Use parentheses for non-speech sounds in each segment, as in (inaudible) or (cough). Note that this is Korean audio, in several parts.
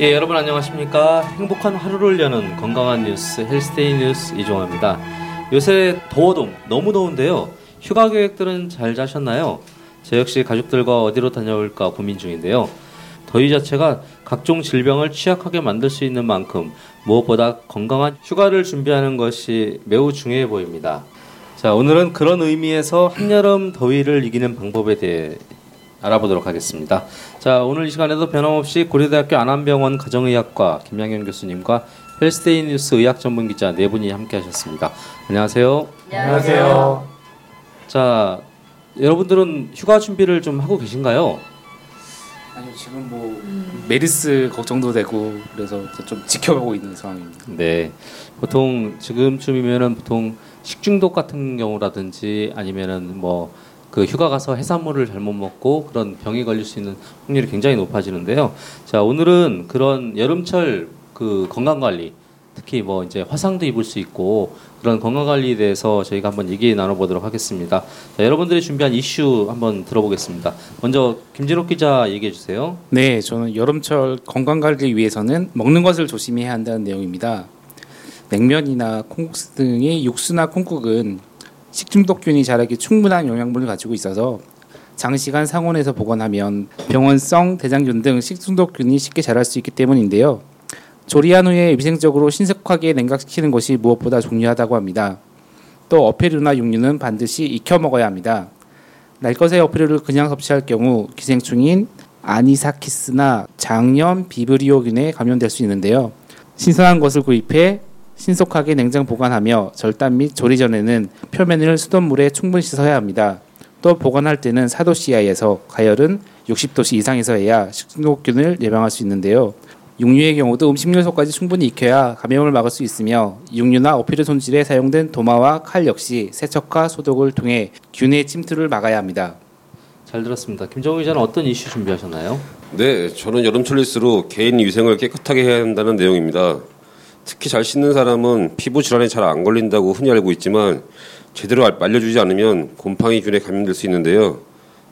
예, 여러분 안녕하십니까? 행복한 하루를 여는 건강한 뉴스 헬스데이 뉴스 이종화입니다. 요새 더워도 너무 더운데요. 휴가 계획들은 잘 짜셨나요? 저 역시 가족들과 어디로 다녀올까 고민 중인데요. 더위 자체가 각종 질병을 취약하게 만들 수 있는 만큼 무엇보다 건강한 휴가를 준비하는 것이 매우 중요해 보입니다. 자, 오늘은 그런 의미에서 한여름 더위를 이기는 방법에 대해 알아보도록 하겠습니다. 자, 오늘 이 시간에도 변함없이 고려대학교 안암병원 가정의학과 김양현 교수님과 헬스데이 뉴스 의학 전문 기자 네 분이 함께 하셨습니다. 안녕하세요. 안녕하세요. 자, 여러분들은 휴가 준비를 좀 하고 계신가요? 아니요 지금 뭐 메르스 걱정도 되고 그래서 좀 지켜보고 있는 상황입니다. 네. 보통 지금쯤이면은 보통 식중독 같은 경우라든지 아니면은 뭐 그 휴가 가서 해산물을 잘못 먹고 그런 병이 걸릴 수 있는 확률이 굉장히 높아지는데요. 자, 오늘은 그런 여름철 그 건강 관리 특히 뭐 이제 화상도 입을 수 있고 그런 건강 관리에 대해서 저희가 한번 얘기 나눠보도록 하겠습니다. 자, 여러분들이 준비한 이슈 한번 들어보겠습니다. 먼저 김진욱 기자 얘기해 주세요. 네, 저는 여름철 건강 관리 위해서는 먹는 것을 조심해야 한다는 내용입니다. 냉면이나 콩국수 등의 육수나 콩국은 식중독균이 자라기 충분한 영양분을 가지고 있어서 장시간 상온에서 보관하면 병원성 대장균 등 식중독균이 쉽게 자랄 수 있기 때문인데요. 조리한 후에 위생적으로 신속하게 냉각시키는 것이 무엇보다 중요하다고 합니다. 또 어패류나 육류는 반드시 익혀 먹어야 합니다. 날것의 어패류를 그냥 섭취할 경우 기생충인 아니사키스나 장염 비브리오균에 감염될 수 있는데요. 신선한 것을 구입해 신속하게 냉장 보관하며 절단 및 조리 전에는 표면을 수돗물에 충분히 씻어야 합니다. 또 보관할 때는 4도씨 이하에서 가열은 60도씨 이상에서 해야 식중독균을 예방할 수 있는데요. 육류의 경우도 음식 요소까지 충분히 익혀야 감염을 막을 수 있으며 육류나 어피르 손질에 사용된 도마와 칼 역시 세척과 소독을 통해 균의 침투를 막아야 합니다. 잘 들었습니다. 김정우 기자는 어떤 이슈 준비하셨나요? 네, 저는 여름철일수록 개인 위생을 깨끗하게 해야 한다는 내용입니다. 특히 잘 씻는 사람은 피부 질환에 잘 안 걸린다고 흔히 알고 있지만 제대로 말려주지 않으면 곰팡이균에 감염될 수 있는데요.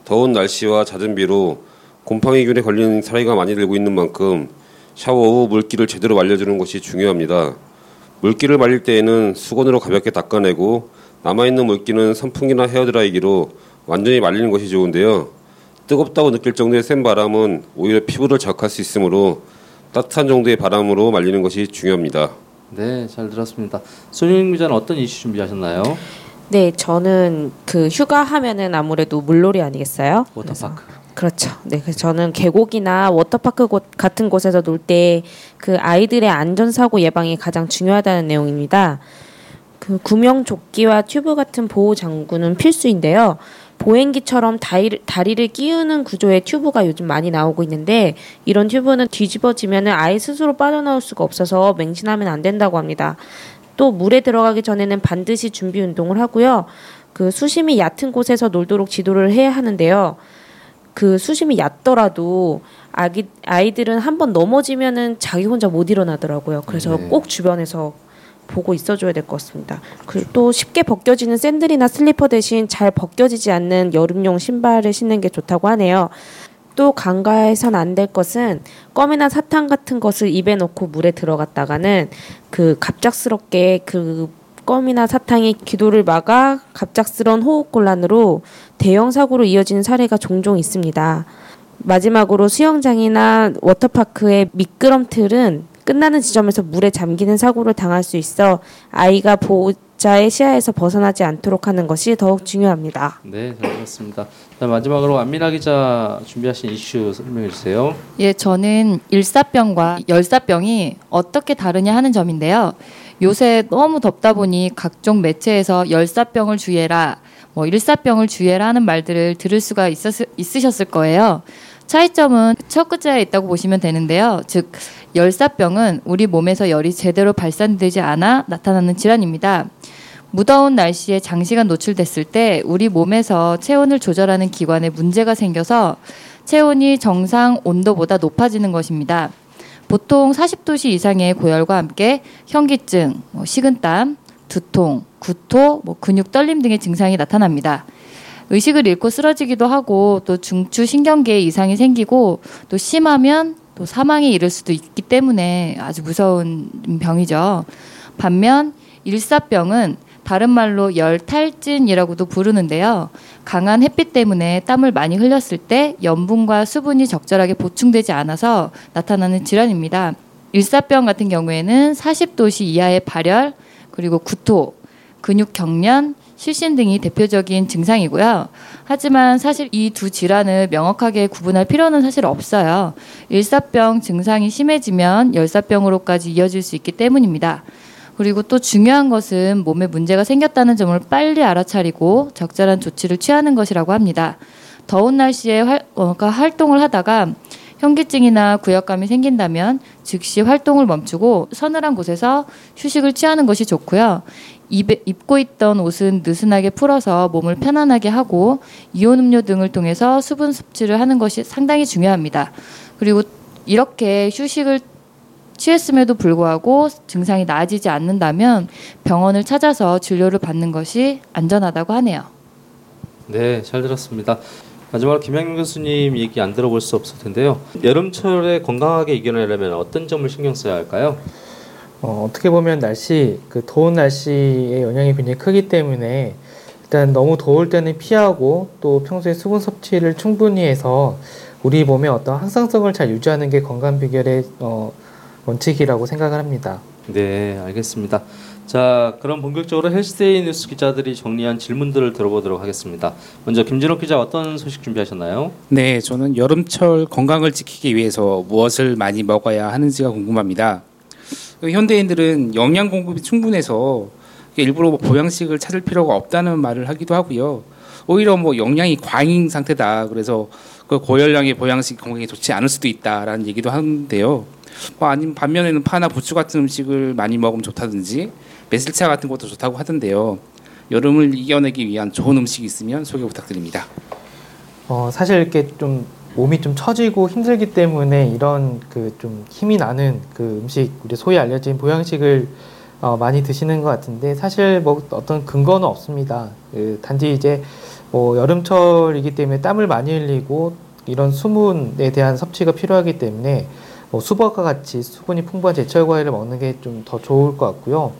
더운 날씨와 잦은 비로 곰팡이균에 걸리는 사례가 많이 늘고 있는 만큼 샤워 후 물기를 제대로 말려주는 것이 중요합니다. 물기를 말릴 때에는 수건으로 가볍게 닦아내고 남아있는 물기는 선풍기나 헤어드라이기로 완전히 말리는 것이 좋은데요. 뜨겁다고 느낄 정도의 센 바람은 오히려 피부를 자극할 수 있으므로 따뜻한 정도의 바람으로 말리는 것이 중요합니다. 네, 잘 들었습니다. 손윤 기자는 어떤 이슈 준비하셨나요? 네, 저는 그 휴가 하면은 아무래도 물놀이 아니겠어요? 워터파크. 그렇죠. 네, 그래서 저는 계곡이나 워터파크 곳 같은 곳에서 놀 때 그 아이들의 안전 사고 예방이 가장 중요하다는 내용입니다. 그 구명 조끼와 튜브 같은 보호 장구는 필수인데요. 보행기처럼 다리, 다리를 끼우는 구조의 튜브가 요즘 많이 나오고 있는데 이런 튜브는 뒤집어지면 아예 스스로 빠져나올 수가 없어서 맹신하면 안 된다고 합니다. 또 물에 들어가기 전에는 반드시 준비 운동을 하고요. 그 수심이 얕은 곳에서 놀도록 지도를 해야 하는데요. 그 수심이 얕더라도 아기 아이들은 한번 넘어지면은 자기 혼자 못 일어나더라고요. 그래서 네. 꼭 주변에서 보고 있어줘야 될 것 같습니다. 그리고 또 쉽게 벗겨지는 샌들이나 슬리퍼 대신 잘 벗겨지지 않는 여름용 신발을 신는 게 좋다고 하네요. 또 간과해선 안 될 것은 껌이나 사탕 같은 것을 입에 넣고 물에 들어갔다가는 그 갑작스럽게 그 껌이나 사탕이 기도를 막아 갑작스런 호흡 곤란으로 대형 사고로 이어지는 사례가 종종 있습니다. 마지막으로 수영장이나 워터파크의 미끄럼틀은 끝나는 지점에서 물에 잠기는 사고를 당할 수 있어 아이가 보호자의 시야에서 벗어나지 않도록 하는 것이 더욱 중요합니다. 네, 잘 들었습니다. 자, 마지막으로 안민아 기자 준비하신 이슈 설명해 주세요. 예, 저는 일사병과 열사병이 어떻게 다르냐 하는 점인데요. 요새 너무 덥다 보니 각종 매체에서 열사병을 주의해라, 뭐 일사병을 주의해라 하는 말들을 들을 수가 있었, 있으셨을 거예요. 차이점은 첫 글자에 있다고 보시면 되는데요. 즉, 열사병은 우리 몸에서 열이 제대로 발산되지 않아 나타나는 질환입니다. 무더운 날씨에 장시간 노출됐을 때 우리 몸에서 체온을 조절하는 기관에 문제가 생겨서 체온이 정상 온도보다 높아지는 것입니다. 보통 40도씨 이상의 고열과 함께 현기증, 뭐 식은땀, 두통, 구토, 뭐 근육 떨림 등의 증상이 나타납니다. 의식을 잃고 쓰러지기도 하고 또 중추 신경계에 이상이 생기고 또 심하면 또 사망에 이를 수도 있기 때문에 아주 무서운 병이죠. 반면 일사병은 다른 말로 열탈진이라고도 부르는데요. 강한 햇빛 때문에 땀을 많이 흘렸을 때 염분과 수분이 적절하게 보충되지 않아서 나타나는 질환입니다. 일사병 같은 경우에는 40도씨 이하의 발열, 그리고 구토, 근육 경련, 실신 등이 대표적인 증상이고요. 하지만 사실 이 두 질환을 명확하게 구분할 필요는 사실 없어요. 일사병 증상이 심해지면 열사병으로까지 이어질 수 있기 때문입니다. 그리고 또 중요한 것은 몸에 문제가 생겼다는 점을 빨리 알아차리고 적절한 조치를 취하는 것이라고 합니다. 더운 날씨에 활, 어, 활동을 하다가 현기증이나 구역감이 생긴다면 즉시 활동을 멈추고 서늘한 곳에서 휴식을 취하는 것이 좋고요. 입에, 입고 있던 옷은 느슨하게 풀어서 몸을 편안하게 하고 이온 음료 등을 통해서 수분 섭취를 하는 것이 상당히 중요합니다. 그리고 이렇게 휴식을 취했음에도 불구하고 증상이 나아지지 않는다면 병원을 찾아서 진료를 받는 것이 안전하다고 하네요. 네, 잘 들었습니다. 마지막으로 김양민 교수님 얘기 안 들어볼 수 없을 텐데요. 여름철에 건강하게 이겨내려면 어떤 점을 신경 써야 할까요? 어, 어떻게 보면 날씨, 그 더운 날씨의 영향이 굉장히 크기 때문에 일단 너무 더울 때는 피하고 또 평소에 수분 섭취를 충분히 해서 우리 몸의 어떤 항상성을 잘 유지하는 게 건강 비결의 어, 원칙이라고 생각을 합니다. 네, 알겠습니다. 자, 그럼 본격적으로 헬스데이 뉴스 기자들이 정리한 질문들을 들어보도록 하겠습니다. 먼저 김진욱 기자 어떤 소식 준비하셨나요? 네, 저는 여름철 건강을 지키기 위해서 무엇을 많이 먹어야 하는지가 궁금합니다. 현대인들은 영양 공급이 충분해서 일부러 뭐 보양식을 찾을 필요가 없다는 말을 하기도 하고요. 오히려 뭐 영양이 과잉 상태다. 그래서 그 고열량의 보양식 건강에 좋지 않을 수도 있다라는 얘기도 하는데요. 뭐 아니면 반면에는 파나 부추 같은 음식을 많이 먹으면 좋다든지 매실차 같은 것도 좋다고 하던데요. 여름을 이겨내기 위한 좋은 음식이 있으면 소개 부탁드립니다. 어, 사실 이렇게 좀 몸이 좀 처지고 힘들기 때문에 이런 그 좀 힘이 나는 그 음식, 우리 소위 알려진 보양식을 어, 많이 드시는 것 같은데 사실 뭐 어떤 근거는 없습니다. 그 단지 이제 뭐 여름철이기 때문에 땀을 많이 흘리고 이런 수분에 대한 섭취가 필요하기 때문에 뭐 수박과 같이 수분이 풍부한 제철 과일을 먹는 게 좀 더 좋을 것 같고요.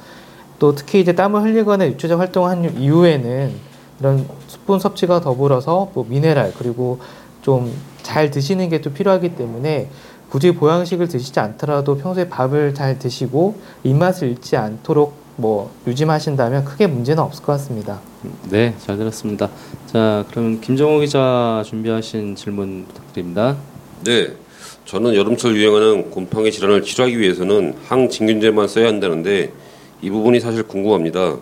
또 특히 이제 땀을 흘리거나 육체적 활동을 한 이후에는 이런 수분 섭취가 더불어서 뭐 미네랄 그리고 좀 잘 드시는 게 또 필요하기 때문에 굳이 보양식을 드시지 않더라도 평소에 밥을 잘 드시고 입맛을 잃지 않도록 뭐 유지하신다면 크게 문제는 없을 것 같습니다. 네, 잘 들었습니다. 자, 그러면 김정호 기자 준비하신 질문 부탁드립니다. 네, 저는 여름철 유행하는 곰팡이 질환을 치료하기 위해서는 항진균제만 써야 한다는데 이 부분이 사실 궁금합니다.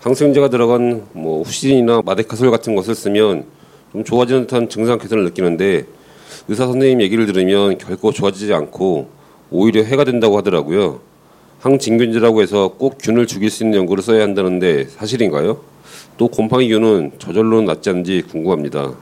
항생제가 들어간 뭐 후신이나 마데카솔 같은 것을 쓰면 좀 좋아지는 듯한 증상 개선을 느끼는데 의사 선생님 얘기를 들으면 결코 좋아지지 않고 오히려 해가 된다고 하더라고요. 항진균제라고 해서 꼭 균을 죽일 수 있는 연고를 써야 한다는데 사실인가요? 또 곰팡이 균은 저절로 낫지 않는지 궁금합니다.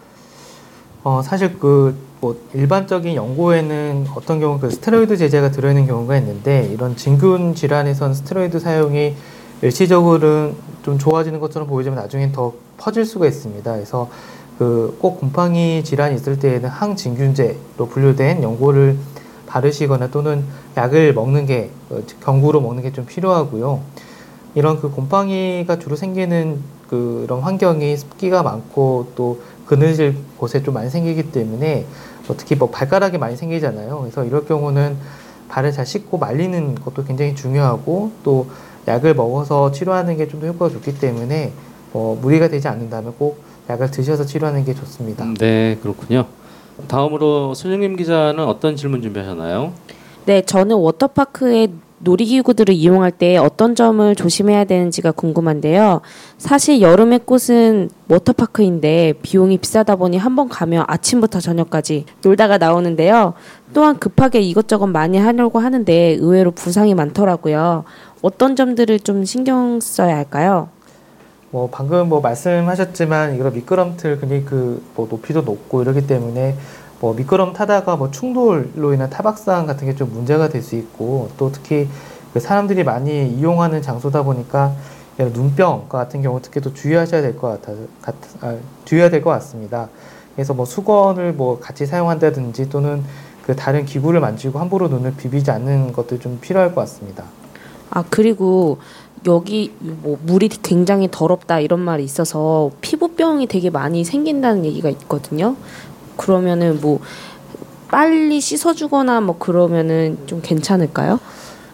어, 사실 그 뭐 일반적인 연고에는 어떤 경우 그 스테로이드 제제가 들어있는 경우가 있는데 이런 진균 질환에선 스테로이드 사용이 일시적으로는 좀 좋아지는 것처럼 보이지만 나중엔 더 퍼질 수가 있습니다. 그래서 그 꼭 곰팡이 질환이 있을 때에는 항진균제로 분류된 연고를 바르시거나 또는 약을 먹는 게 경구로 먹는 게 좀 필요하고요. 이런 그 곰팡이가 주로 생기는 그런 환경이 습기가 많고 또 그늘질 곳에 좀 많이 생기기 때문에 뭐 특히 뭐 발가락이 많이 생기잖아요. 그래서 이럴 경우는 발을 잘 씻고 말리는 것도 굉장히 중요하고 또 약을 먹어서 치료하는 게 좀 더 효과가 좋기 때문에 뭐 무리가 되지 않는다면 꼭 약을 드셔서 치료하는 게 좋습니다. 네, 그렇군요. 다음으로 손영림 기자는 어떤 질문 준비하셨나요? 네, 저는 워터파크에 놀이기구들을 이용할 때 어떤 점을 조심해야 되는지가 궁금한데요. 사실 여름의 꽃은 워터파크인데 비용이 비싸다 보니 한 번 가면 아침부터 저녁까지 놀다가 나오는데요. 또한 급하게 이것저것 많이 하려고 하는데 의외로 부상이 많더라고요. 어떤 점들을 좀 신경 써야 할까요? 뭐 방금 뭐 말씀하셨지만 이런 미끄럼틀 굉장히 그뭐 높이도 높고 이러기 때문에 뭐 미끄럼 타다가 뭐 충돌로 인한 타박상 같은 게 좀 문제가 될 수 있고 또 특히 그 사람들이 많이 이용하는 장소다 보니까 눈병 같은 경우 특히 또 주의하셔야 될 것 같아 아, 주의해야 될 것 같습니다. 그래서 뭐 수건을 뭐 같이 사용한다든지 또는 그 다른 기구를 만지고 함부로 눈을 비비지 않는 것도 좀 필요할 것 같습니다. 아 그리고 여기 뭐 물이 굉장히 더럽다 이런 말이 있어서 피부병이 되게 많이 생긴다는 얘기가 있거든요. 그러면은 뭐 빨리 씻어주거나 뭐 그러면은 좀 괜찮을까요?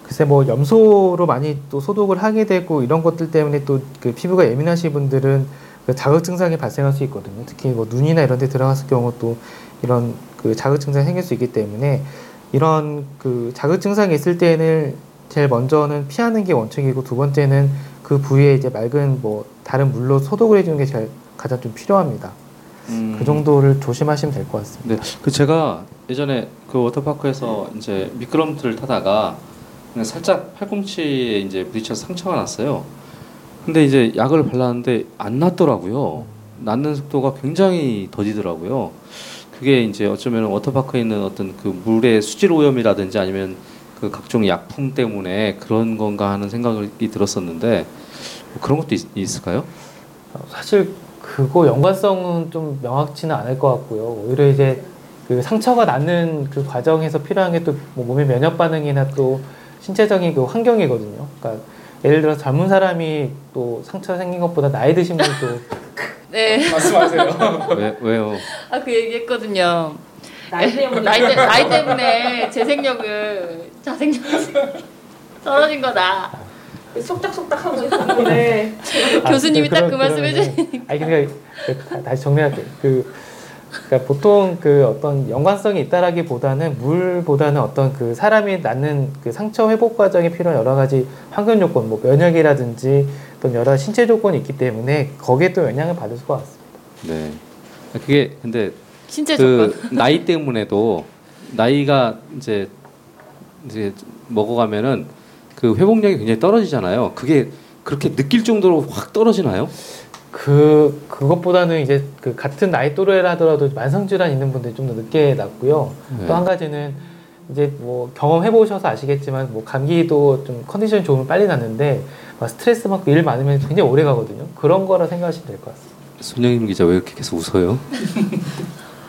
글쎄 뭐 염소로 많이 또 소독을 하게 되고 이런 것들 때문에 또 그 피부가 예민하신 분들은 그 자극 증상이 발생할 수 있거든요. 특히 뭐 눈이나 이런 데 들어갔을 경우 또 이런 그 자극 증상이 생길 수 있기 때문에 이런 그 자극 증상이 있을 때는 제일 먼저는 피하는 게 원칙이고 두 번째는 그 부위에 이제 맑은 뭐 다른 물로 소독을 해주는 게 제일 가장 좀 필요합니다. 음. 그 정도를 조심하시면 될 것 같습니다. 네, 그 제가 예전에 그 워터파크에서 이제 미끄럼틀을 타다가 살짝 팔꿈치에 이제 부딪혀서 상처가 났어요. 근데 이제 약을 발랐는데 안 낫더라고요. 낫는 속도가 굉장히 더디더라고요. 그게 이제 어쩌면 워터파크에 있는 어떤 그 물의 수질 오염이라든지 아니면 그 각종 약품 때문에 그런 건가 하는 생각이 들었었는데 뭐 그런 것도 있, 을까요 어, 사실 그거 연관성은 좀 명확치는 않을 것 같고요. 오히려 이제 그 상처가 낫는 그 과정에서 필요한 게또 뭐 몸의 면역 반응이나 또 신체적인 그 환경이거든요. 그러니까 예를 들어 젊은 사람이 또 상처 생긴 것보다 나이 드신 분이 또 (laughs) 네. 말씀하세요. 왜, 왜요? 아 그 얘기했거든요. 나이 때문에 나이, 때, 나이 때문에 제 생력을 자생력 (laughs) 떨어진 거다. 속닥속닥 하고 있었는데 교수님이 딱그 그런- 말씀 그러면은- 해주시니까. 아니 그러니까 다- 다시 정리할게요. 그 그러니까 보통 그 어떤 연관성이 있다라기보다는 물보다는 어떤 그 사람이 낳는 그 상처 회복 과정에 필요한 여러 가지 환경 요건, 뭐 면역이라든지 어떤 여러 신체 조건이 있기 때문에 거기에 또 영향을 받을 것 같습니다. 네. 그게 근데 신체 조건. 그 나이 때문에도 나이가 이제 이제 먹어가면은 그 회복력이 굉장히 떨어지잖아요. 그게 그렇게 느낄 정도로 확 떨어지나요? 그 그것보다는 이제 그 같은 나이 또래라 하더라도 만성 질환 있는 분들이 좀 더 늦게 낫고요. 네. 또한 가지는 이제 뭐 경험해 보셔서 아시겠지만 뭐 감기도 좀 컨디션 좋으면 빨리 낫는데 막 스트레스 받고 일 많으면 굉장히 오래 가거든요. 그런 거라 생각하시면 될 것 같습니다. 손영임 기자 왜 이렇게 계속 웃어요? (laughs)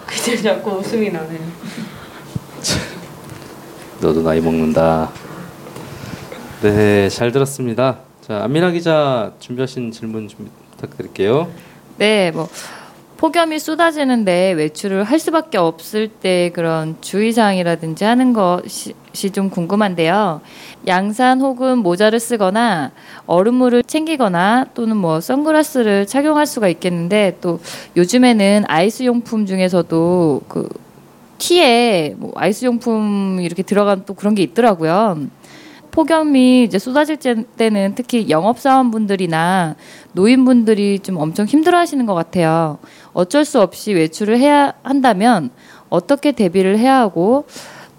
그때 자꾸 웃음이 나네요. 너도 나이 먹는다. 네, 잘 들었습니다. 자, 안민아 기자 준비하신 질문 좀 부탁드릴게요. 네, 뭐 폭염이 쏟아지는데 외출을 할 수밖에 없을 때 그런 주의사항이라든지 하는 것이 좀 궁금한데요. 양산 혹은 모자를 쓰거나 얼음물을 챙기거나 또는 뭐 선글라스를 착용할 수가 있겠는데 또 요즘에는 아이스 용품 중에서도 그 티에 뭐 아이스 용품 이렇게 들어간 또 그런 게 있더라고요. 폭염이 이제 쏟아질 때는 특히 영업사원분들이나 노인분들이 좀 엄청 힘들어하시는 것 같아요. 어쩔 수 없이 외출을 해야 한다면 어떻게 대비를 해야 하고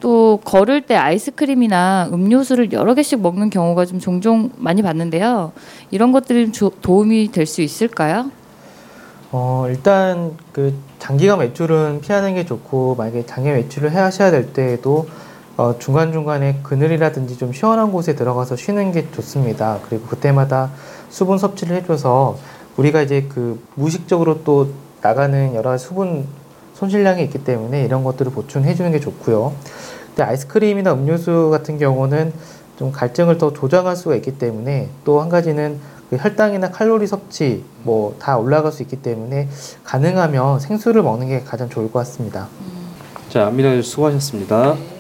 또 걸을 때 아이스크림이나 음료수를 여러 개씩 먹는 경우가 좀 종종 많이 봤는데요. 이런 것들이 조- 도움이 될 수 있을까요? 어 일단 그 장기간 외출은 피하는 게 좋고 만약에 장기 외출을 해 하셔야 될 때에도 어, 중간중간에 그늘이라든지 좀 시원한 곳에 들어가서 쉬는 게 좋습니다. 그리고 그때마다 수분 섭취를 해줘서 우리가 이제 그 무의식적으로 또 나가는 여러 가지 수분 손실량이 있기 때문에 이런 것들을 보충해 주는 게 좋고요. 근데 아이스크림이나 음료수 같은 경우는 좀 갈증을 더 조장할 수가 있기 때문에 또 한 가지는 그 혈당이나 칼로리 섭취 뭐 다 올라갈 수 있기 때문에 가능하면 생수를 먹는 게 가장 좋을 것 같습니다. 자, 안민아 수고하셨습니다.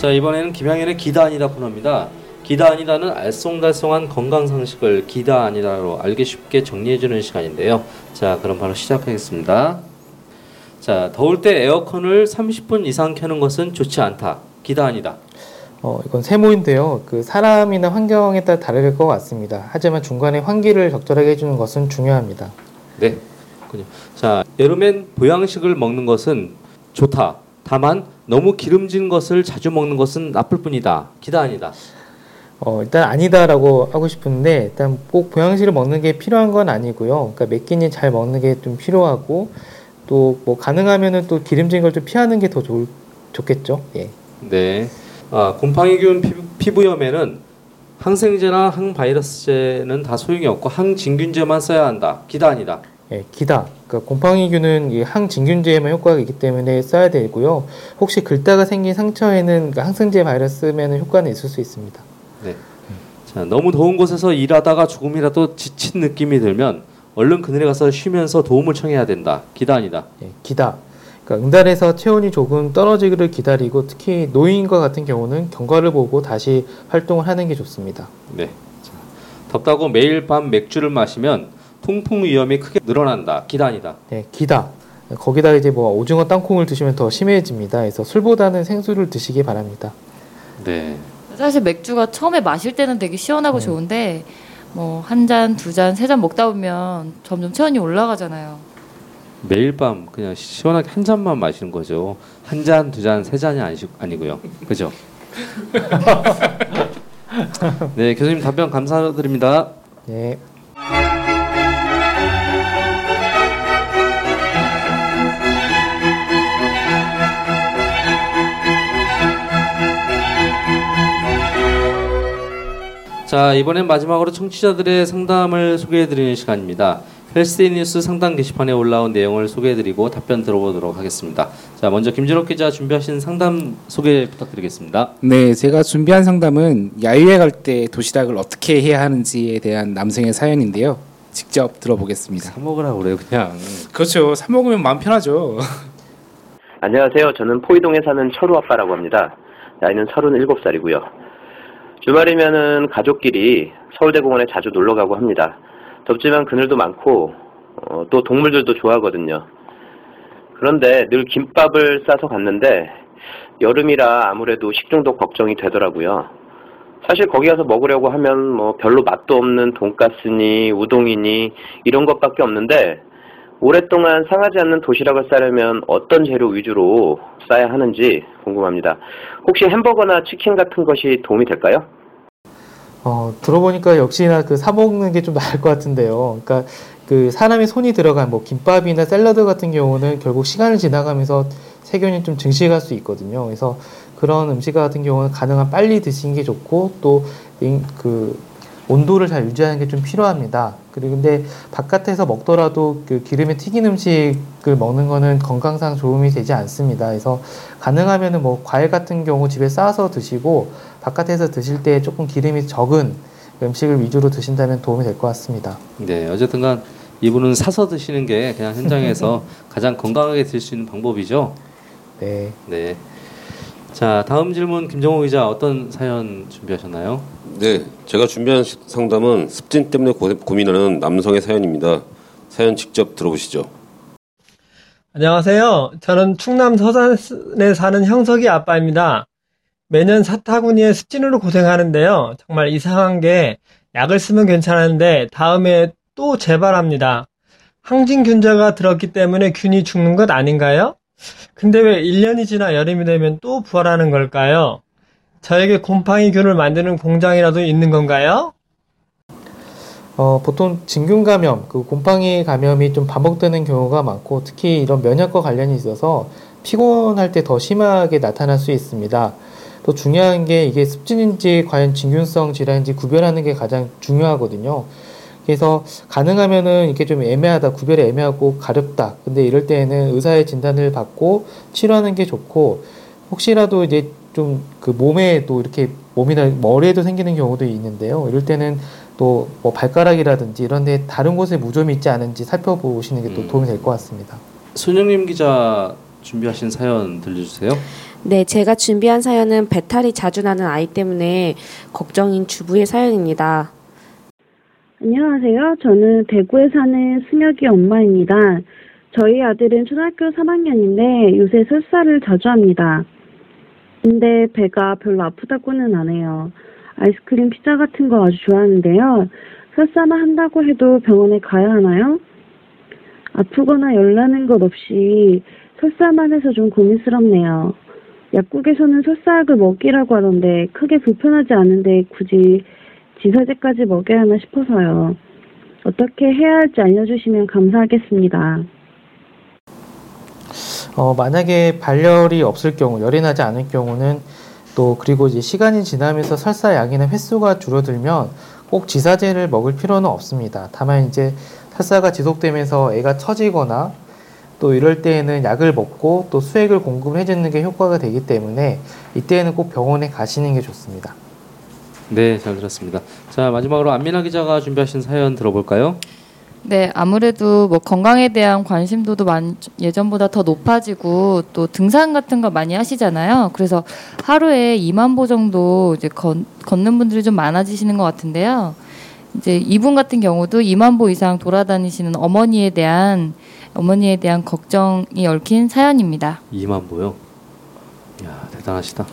자, 이번에는 김양현의 기다 아니다 코너입니다. 기다 아니다는 알쏭달쏭한 건강 상식을 기다 아니다로 알기 쉽게 정리해 주는 시간인데요. 자, 그럼 바로 시작하겠습니다. 자, 더울 때 에어컨을 30분 이상 켜는 것은 좋지 않다. 기다 아니다. 어, 이건 세모인데요. 그 사람이나 환경에 따라 다를 것 같습니다. 하지만 중간에 환기를 적절하게 해주는 것은 중요합니다. 네. 그렇군요. 자, 여름엔 보양식을 먹는 것은 좋다. 다만 너무 기름진 것을 자주 먹는 것은 나쁠 뿐이다. 기다 아니다. 어, 일단 아니다라고 하고 싶은데 일단 꼭 보양식을 먹는 게 필요한 건 아니고요. 그러니까 몇 끼니 잘 먹는 게 좀 필요하고 또 뭐 가능하면은 또 기름진 걸 좀 피하는 게 더 좋겠죠. 예. 네. 아, 곰팡이균 피부, 피부 염에는 항생제나 항바이러스제는 다 소용이 없고 항진균제만 써야 한다. 기다 아니다. 예, 기다. 그러니까 곰팡이균은 이 항진균제에만 효과가 있기 때문에 써야 되고요. 혹시 긁다가 생긴 상처에는 그 항생제 바이러스면 효과는 있을 수 있습니다. 네. 자, 너무 더운 곳에서 일하다가 조금이라도 지친 느낌이 들면 얼른 그늘에 가서 쉬면서 도움을 청해야 된다. 기다 아니다. 예, 기다. 그러니까 응달에서 체온이 조금 떨어지기를 기다리고 특히 노인과 같은 경우는 경과를 보고 다시 활동을 하는 게 좋습니다. 네. 자, 덥다고 매일 밤 맥주를 마시면 통풍 위험이 크게 늘어난다. 기다 아니다. 예, 기다. 거기다 이제 뭐 오징어 땅콩을 드시면 더 심해집니다. 그래서 술보다는 생수를 드시기 바랍니다. 네. 사실 맥주가 처음에 마실 때는 되게 시원하고 네. 좋은데 뭐 한 잔, 두 잔, 세 잔 먹다 보면 점점 체온이 올라가잖아요. 매일 밤 그냥 시원하게 한 잔만 마시는 거죠. 한 잔, 두 잔, 세 잔이 아니, 아니고요. 그죠? (laughs) 네, 교수님 답변 감사드립니다. 예. 자, 이번엔 마지막으로 청취자들의 상담을 소개해 드리는 시간입니다. 헬스데이 뉴스 상담 게시판에 올라온 내용을 소개해드리고 답변 들어보도록 하겠습니다. 자, 먼저 김진욱 기자 준비하신 상담 소개 부탁드리겠습니다. 네, 제가 준비한 상담은 야유회 갈 때 도시락을 어떻게 해야 하는지에 대한 남성의 사연인데요. 직접 들어보겠습니다. 사 먹으라고 그래요, 그냥. 그렇죠. 사 먹으면 마음 편하죠. (laughs) 안녕하세요. 저는 포이동에 사는 철우 아빠라고 합니다. 나이는 37살이고요. 주말이면은 가족끼리 서울대공원에 자주 놀러 가고 합니다. 덥지만 그늘도 많고 어, 또 동물들도 좋아하거든요. 그런데 늘 김밥을 싸서 갔는데 여름이라 아무래도 식중독 걱정이 되더라고요. 사실 거기 가서 먹으려고 하면 뭐 별로 맛도 없는 돈가스니 우동이니 이런 것밖에 없는데 오랫동안 상하지 않는 도시락을 싸려면 어떤 재료 위주로 싸야 하는지 궁금합니다. 혹시 햄버거나 치킨 같은 것이 도움이 될까요? 어, 들어보니까 역시나 그 사먹는 게 좀 나을 것 같은데요. 그러니까 그 사람의 손이 들어간 뭐 김밥이나 샐러드 같은 경우는 결국 시간을 지나가면서 세균이 좀 증식할 수 있거든요. 그래서 그런 음식 같은 경우는 가능한 빨리 드시는 게 좋고 또 그 온도를 잘 유지하는 게 좀 필요합니다. 그리고 근데 바깥에서 먹더라도 그 기름에 튀긴 음식을 먹는 거는 건강상 도움이 되지 않습니다. 그래서 가능하면은 뭐 과일 같은 경우 집에 싸서 드시고 바깥에서 드실 때 조금 기름이 적은 음식을 위주로 드신다면 도움이 될 것 같습니다. 네, 어쨌든간 이분은 사서 드시는 게 그냥 현장에서 (laughs) 가장 건강하게 드실 수 있는 방법이죠. 네. 네. 자, 다음 질문 김정호 기자 어떤 사연 준비하셨나요? 네, 제가 준비한 시- 상담은 습진 때문에 고, 고민하는 남성의 사연입니다. 사연 직접 들어보시죠. 안녕하세요. 저는 충남 서산에 사는 형석이 아빠입니다. 매년 사타구니에 습진으로 고생하는데요. 정말 이상한 게 약을 쓰면 괜찮은데 다음에 또 재발합니다. 항진균자가 들었기 때문에 균이 죽는 것 아닌가요? 근데 왜 1년이 지나 여름이 되면 또 부활하는 걸까요? 저에게 곰팡이 균을 만드는 공장이라도 있는 건가요? 어, 보통 진균 감염, 그 곰팡이 감염이 좀 반복되는 경우가 많고 특히 이런 면역과 관련이 있어서 피곤할 때 더 심하게 나타날 수 있습니다. 또 중요한 게 이게 습진인지 과연 진균성 질환인지 구별하는 게 가장 중요하거든요. 그래서 가능하면은 이게 좀 애매하다, 구별이 애매하고 가렵다. 근데 이럴 때에는 의사의 진단을 받고 치료하는 게 좋고 혹시라도 이제 좀 그 몸에도 이렇게 몸이나 머리에도 생기는 경우도 있는데요. 이럴 때는 또 뭐 발가락이라든지 이런 데 다른 곳에 무좀이 있지 않은지 살펴보시는 게또 음. 도움이 될 것 같습니다. 손영림 기자 준비하신 사연 들려주세요. 네, 제가 준비한 사연은 배탈이 자주 나는 아이 때문에 걱정인 주부의 사연입니다. 안녕하세요. 저는 대구에 사는 승혁이 엄마입니다. 저희 아들은 초등학교 3학년인데 요새 설사를 자주 합니다. 근데 배가 별로 아프다고는 안 해요. 아이스크림, 피자 같은 거 아주 좋아하는데요. 설사만 한다고 해도 병원에 가야 하나요? 아프거나 열나는 것 없이 설사만 해서 좀 고민스럽네요. 약국에서는 설사약을 먹이라고 하던데 크게 불편하지 않은데 굳이 지사제까지 먹여야 하나 싶어서요. 어떻게 해야 할지 알려주시면 감사하겠습니다. 어, 만약에 발열이 없을 경우, 열이 나지 않을 경우는 또 그리고 이제 시간이 지나면서 설사 양이나 횟수가 줄어들면 꼭 지사제를 먹을 필요는 없습니다. 다만 이제 설사가 지속되면서 애가 처지거나 또 이럴 때에는 약을 먹고 또 수액을 공급해 주는 게 효과가 되기 때문에 이때에는 꼭 병원에 가시는 게 좋습니다. 네, 잘 들었습니다. 자, 마지막으로 안민아 기자가 준비하신 사연 들어볼까요? 네, 아무래도 뭐 건강에 대한 관심도도 많, 예전보다 더 높아지고 또 등산 같은 거 많이 하시잖아요. 그래서 하루에 2만 보 정도 이제 건, 걷는 분들이 좀 많아지시는 것 같은데요. 이제 이분 같은 경우도 2만 보 이상 돌아다니시는 어머니에 대한 어머니에 대한 걱정이 얽힌 사연입니다. 2만 보요. 야, 대단하시다.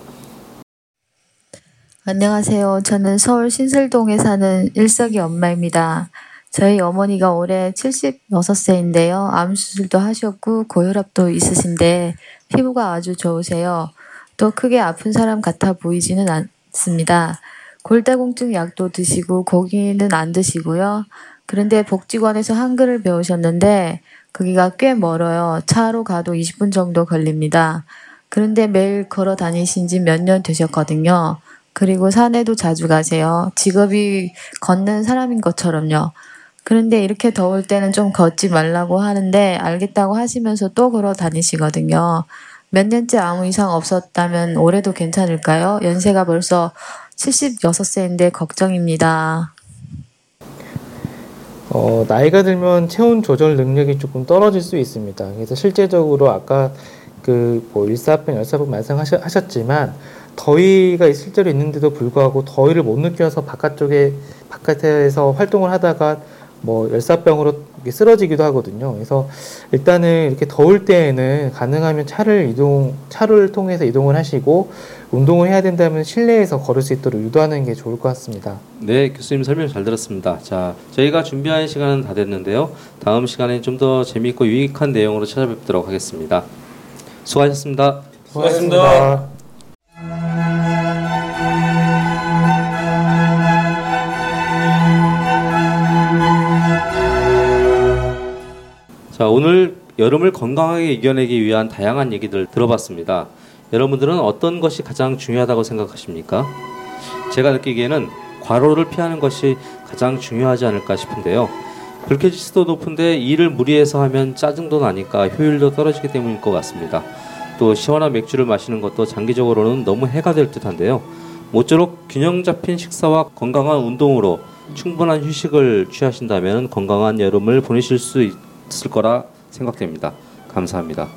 안녕하세요. 저는 서울 신설동에 사는 일석이 엄마입니다. 저희 어머니가 올해 76세인데요. 암 수술도 하셨고 고혈압도 있으신데 피부가 아주 좋으세요. 또 크게 아픈 사람 같아 보이지는 않습니다. 골다공증 약도 드시고 고기는 안 드시고요. 그런데 복지관에서 한글을 배우셨는데 거기가 꽤 멀어요. 차로 가도 20분 정도 걸립니다. 그런데 매일 걸어 다니신 지 몇 년 되셨거든요. 그리고 산에도 자주 가세요. 직업이 걷는 사람인 것처럼요. 그런데 이렇게 더울 때는 좀 걷지 말라고 하는데 알겠다고 하시면서 또 걸어 다니시거든요. 몇 년째 아무 이상 없었다면 올해도 괜찮을까요? 연세가 벌써 76세인데 걱정입니다. 어, 나이가 들면 체온 조절 능력이 조금 떨어질 수 있습니다. 그래서 실제적으로 아까 그뭐 일사병, 열사병 말씀하셨지만 더위가 실제로 있는데도 불구하고 더위를 못 느껴서 바깥쪽에 바깥에서 활동을 하다가 뭐 열사병으로 쓰러지기도 하거든요. 그래서 일단은 이렇게 더울 때에는 가능하면 차를 이동 차를 통해서 이동을 하시고 운동을 해야 된다면 실내에서 걸을 수 있도록 유도하는 게 좋을 것 같습니다. 네, 교수님 설명 잘 들었습니다. 자, 저희가 준비한 시간은 다 됐는데요. 다음 시간에 좀 더 재미있고 유익한 내용으로 찾아뵙도록 하겠습니다. 수고하셨습니다. 수고하셨습니다. 자, 오늘 여름을 건강하게 이겨내기 위한 다양한 얘기들 들어봤습니다. 여러분들은 어떤 것이 가장 중요하다고 생각하십니까? 제가 느끼기에는 과로를 피하는 것이 가장 중요하지 않을까 싶은데요. 불쾌지수도 높은데 일을 무리해서 하면 짜증도 나니까 효율도 떨어지기 때문일 것 같습니다. 또 시원한 맥주를 마시는 것도 장기적으로는 너무 해가 될 듯한데요. 모쪼록 균형 잡힌 식사와 건강한 운동으로 충분한 휴식을 취하신다면 건강한 여름을 보내실 수 있 을 거라 생각됩니다. 감사합니다.